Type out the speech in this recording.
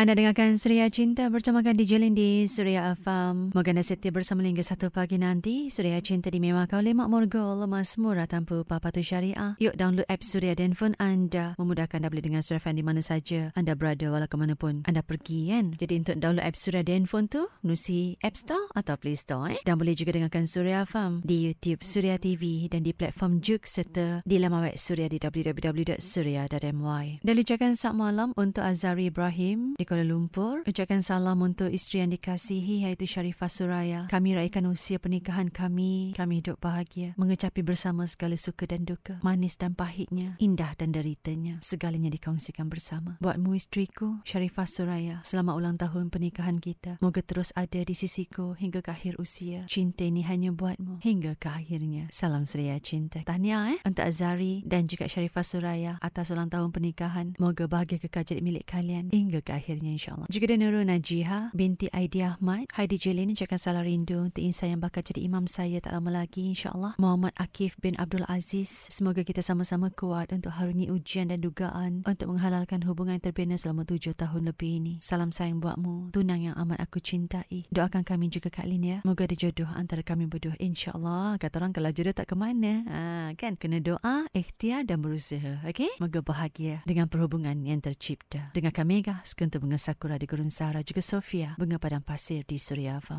Anda dengarkan Suria Cinta Lin di Suria Afam. Moga anda setia bersama hingga satu pagi nanti. Suria Cinta dimewahkan oleh Makmur Gold, lemas murah tanpa papatu syariah. Yuk download app Suria dan phone anda. Memudahkan anda boleh dengar Suria Fan di mana saja anda berada walau ke mana pun anda pergi kan. Jadi untuk download app Suria dan phone tu, nusi App Store atau Play Store. Eh? Dan boleh juga dengarkan Suria Afam di YouTube Suria TV dan di platform Juk serta di laman web Suria di www.suria.my. Dan ucapkan saat malam untuk Azari Ibrahim di Kuala Lumpur. Ucapkan salam untuk isteri yang dikasihi iaitu Sharifah Suraya. Kami raikan usia pernikahan kami. Kami hidup bahagia. Mengecapi bersama segala suka dan duka. Manis dan pahitnya. Indah dan deritanya. Segalanya dikongsikan bersama. Buatmu isteriku, Sharifah Suraya. Selamat ulang tahun pernikahan kita. Moga terus ada di sisiku hingga ke akhir usia. Cinta ini hanya buatmu hingga ke akhirnya. Salam seria cinta. Tahniah eh untuk Azari dan juga Sharifah Suraya atas ulang tahun pernikahan. Moga bahagia kekal jadi milik kalian hingga ke akhir akhirnya insyaAllah. Juga ada Nurul Najiha binti Aidi Ahmad. Heidi Jelin ucapkan salam rindu untuk insan yang bakal jadi imam saya tak lama lagi insyaAllah. Muhammad Akif bin Abdul Aziz. Semoga kita sama-sama kuat untuk harungi ujian dan dugaan untuk menghalalkan hubungan yang terbina selama tujuh tahun lebih ini. Salam sayang buatmu. Tunang yang amat aku cintai. Doakan kami juga Kak Lin ya. Moga ada jodoh antara kami berdua insyaAllah. Kata orang kalau jodoh tak ke mana. Ha, kan? Kena doa, ikhtiar dan berusaha. Okay? Moga bahagia dengan perhubungan yang tercipta. Dengan kami, sekentuk bunga sakura di Gurun Sahara juga Sofia bunga padang pasir di Suria Farm.